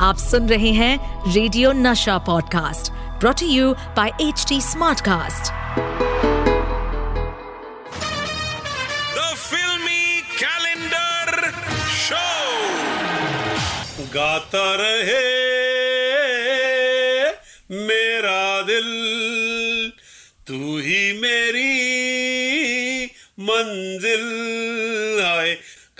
आप सुन रहे हैं radio Nasha podcast brought you by H T Smartcast the filmy calendar show गाता रहे मेरा दिल, तू ही मेरी मंजिल।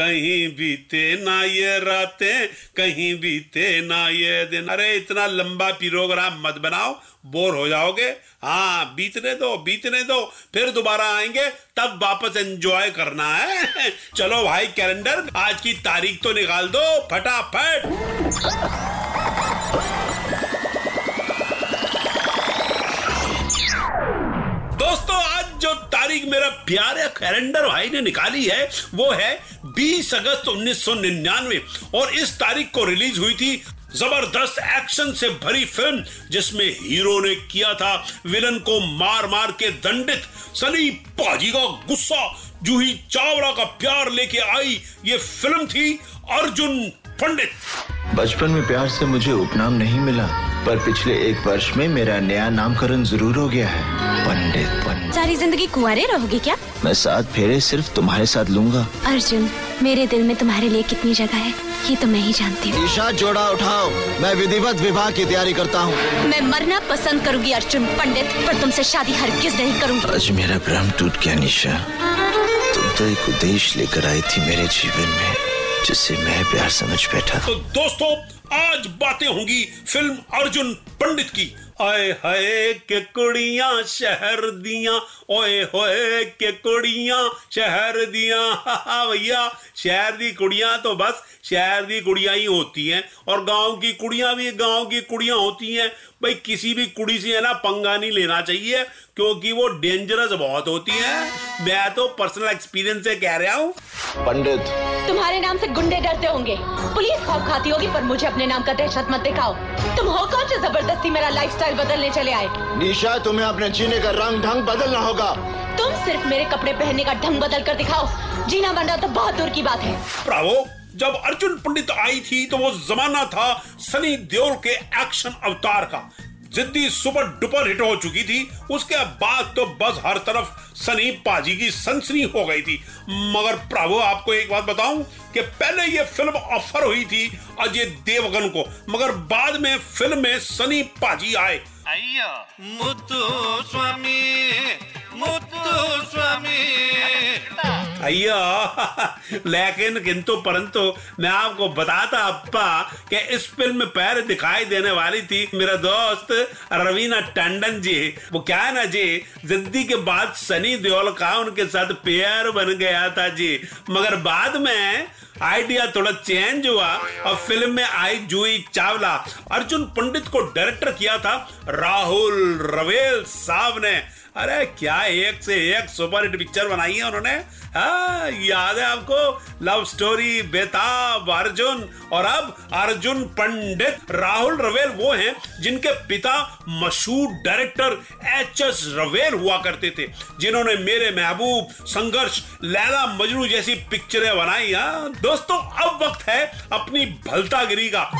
कहीं बीते ना ये रातें, कहीं बीते ना ये दिन। अरे, इतना लंबा प्रोग्राम मत बनाओ, बोर हो जाओगे। हाँ बीतने दो बीतने दो, फिर दोबारा आएँगे, तब वापस एंजॉय करना है। चलो भाई कैलेंडर आज की तारीख तो निकाल दो, फटाफट। प्यारे कैलेंडर भाई ने निकाली है, वो है 20 अगस्त 1999 और इस तारीख को रिलीज़ हुई थी ज़बरदस्त एक्शन से भरी फ़िल्म, जिसमें हीरो ने किया था विलन को मार मार के दंडित, सनी पाजी का गुस्सा, जूही चावला का प्यार लेके आई ये फ़िल्म थी अर्जुन पंडित। बचपन में प्यार से मुझे उपनाम नहीं मिला, पर पिछले एक वर्ष में मेरा नया नामकरण ज़रूर हो गया है, पंडित पंडित। सारी ज़िंदगी कुंवारे रहोगे क्या? मैं सात फेरे सिर्फ़ तुम्हारे साथ लूँगा। अर्जुन मेरे दिल में तुम्हारे लिए कितनी जगह है ये तो मैं ही जानती हूँ। ईशा जोड़ा उठाओ। मैं विधिवत विवाह की तैयारी करता हूँ। मैं मरना पसंद करूँगी अर्जुन पंडित पर तुमसे शादी हरगिज नहीं करूँगी। आज मेरा भ्रम टूट गया निशा। तुम तो एक उद्देश्य लेकर आई थी मेरे जीवन में जिससे मैं प्यार समझ बैठा। तो दोस्तों आज बातें होंगी फ़िल्म अर्जुन पंडित की आए हाय के कुड़ियाँ शहर दिया ओए होए के कुड़ियाँ शहर दिया। भैया शहर दी कुड़ियाँ तो बस शहर दी कुड़ियाँ ही होती हैं। और गाँव की कुड़ियाँ भी गाँव की कुड़ियाँ होती हैं। भाई किसी भी कुड़ी से है ना पंगा नहीं लेना चाहिए क्योंकि वो डेंजरस बहुत होती है। मैं तो पर्सनल एक्सपीरियंस से कह रहा हूँ। पंडित। तुम्हारे नाम से गुंडे डरते होंगे। पुलिस खौफ खाती होगी पर मुझे अपने नाम का दहशत मत दिखाओ। तुम हो कौन से ज़बरदस्ती मेरा लाइफस्टाइल बदलने चले आए। निशा तुम्हें अपने जीने का रंग ढंग बदलना होगा। तुम सिर्फ़ मेरे कपड़े पहनने का ढंग बदल कर दिखाओ। जीना बनना तो बहुत दूर की बात है। प्रावो जब अर्जुन पंडित आई थी तो वो जमाना था सनी देओल के एक्शन अवतार का। जिद्दी सुपर डुपर हिट हो चुकी थी उसके बाद तो बस हर तरफ़ सनी पाजी की सनसनी हो गई थी। मगर प्रभु आपको एक बात बताऊँ कि पहले ये फ़िल्म ऑफ़र हुई थी अजय देवगन को मगर बाद में फ़िल्म में सनी पाजी आए। मुत्तु स्वामी मुत्तु स्वामी। अयो लेकिन किंतु परंतु मैं आपको बताता अप्पा, कि इस फ़िल्म में पैर दिखाई देने वाली थी मेरा दोस्त रवीना टंडन जी। वो क्या है ना जी ज़िंदगी के बाद सनी देओल का उनके साथ पेयर बन गया था जी। मगर बाद में आइडिया थोड़ा चेंज हुआ और फ़िल्म में आई जूही चावला। अर्जुन पंडित को डायरेक्टर किया था राहुल रवेल साहब ने। अरे क्या एक से एक सुपर हिट पिक्चर बनाई है उन्होंने? हाँ याद है आपको? लव स्टोरी बेताब अर्जुन। और अब अर्जुन पंडित राहुल रवेल वो हैं जिनके पिता मशहूर डायरेक्टर एच एस रवेल हुआ करते थे, जिन्होंने मेरे महबूब, संघर्ष, लैला मजनू जैसी पिक्चरें बनाई। हाँ दोस्तों, अब वक्त है अपनी भलतागिरी का।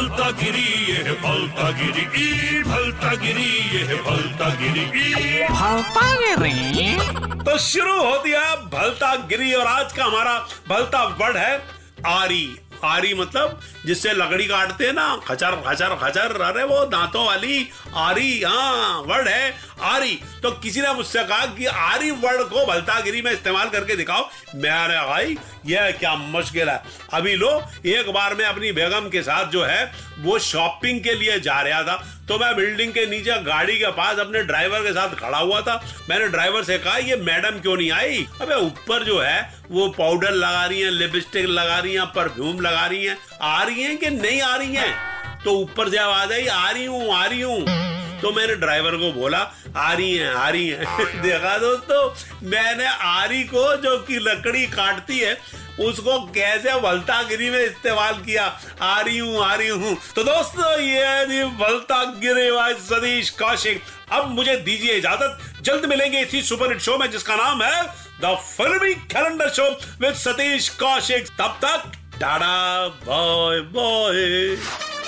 भलता गिरी ये भलता गिरी ई भलता गिरी ये भलता गिरी ई। भलता गिरी तो शुरू हो दिया भलता गिरी और आज का हमारा भलता वर्ड है आरी। आरी मतलब जिससे लकड़ी काटते हैं ना खचर खचर खचर अरे वो दांतों वाली आरी हाँ वर्ड है। आरी तो किसी ने मुझसे कहा कि आरी वर्ड को भलतागिरी में इस्तेमाल करके दिखाओ। मैंने भाई, यह क्या मुश्किल है। अभी लो, एक बार मैं अपनी बेगम के साथ जो है, वो शॉपिंग के लिए जा रहा था। तो मैं बिल्डिंग के नीचे गाड़ी के पास अपने ड्राइवर के साथ खड़ा हुआ था। मैंने ड्राइवर से कहा, ये मैडम क्यों नहीं आई? अबे, ऊपर जो है, वो पाउडर लगा रही हैं, लिपस्टिक लगा रही हैं, परफ्यूम लगा रही हैं। आ रही हैं कि नहीं आ रही हैं? तो ऊपर से आवाज़ आई, आ रही हूँ, आ रही हूँ। तो मैंने ड्राइवर को बोला आ रही हैं आ रही हैं देखा दोस्तों मैंने आरी को जो कि लकड़ी काटती है उसको कैसे भलतागिरी में इस्तेमाल किया? आ रही हूँ आ रही हूँ। तो दोस्तों ये थी भलतागिरी वाज सतीश कौशिक। अब मुझे दीजिए इजाज़त। जल्द मिलेंगे इसी सुपर हिट शो में जिसका नाम है the filmy calendar show with Satish Kaushik. तब तक tata bye bye.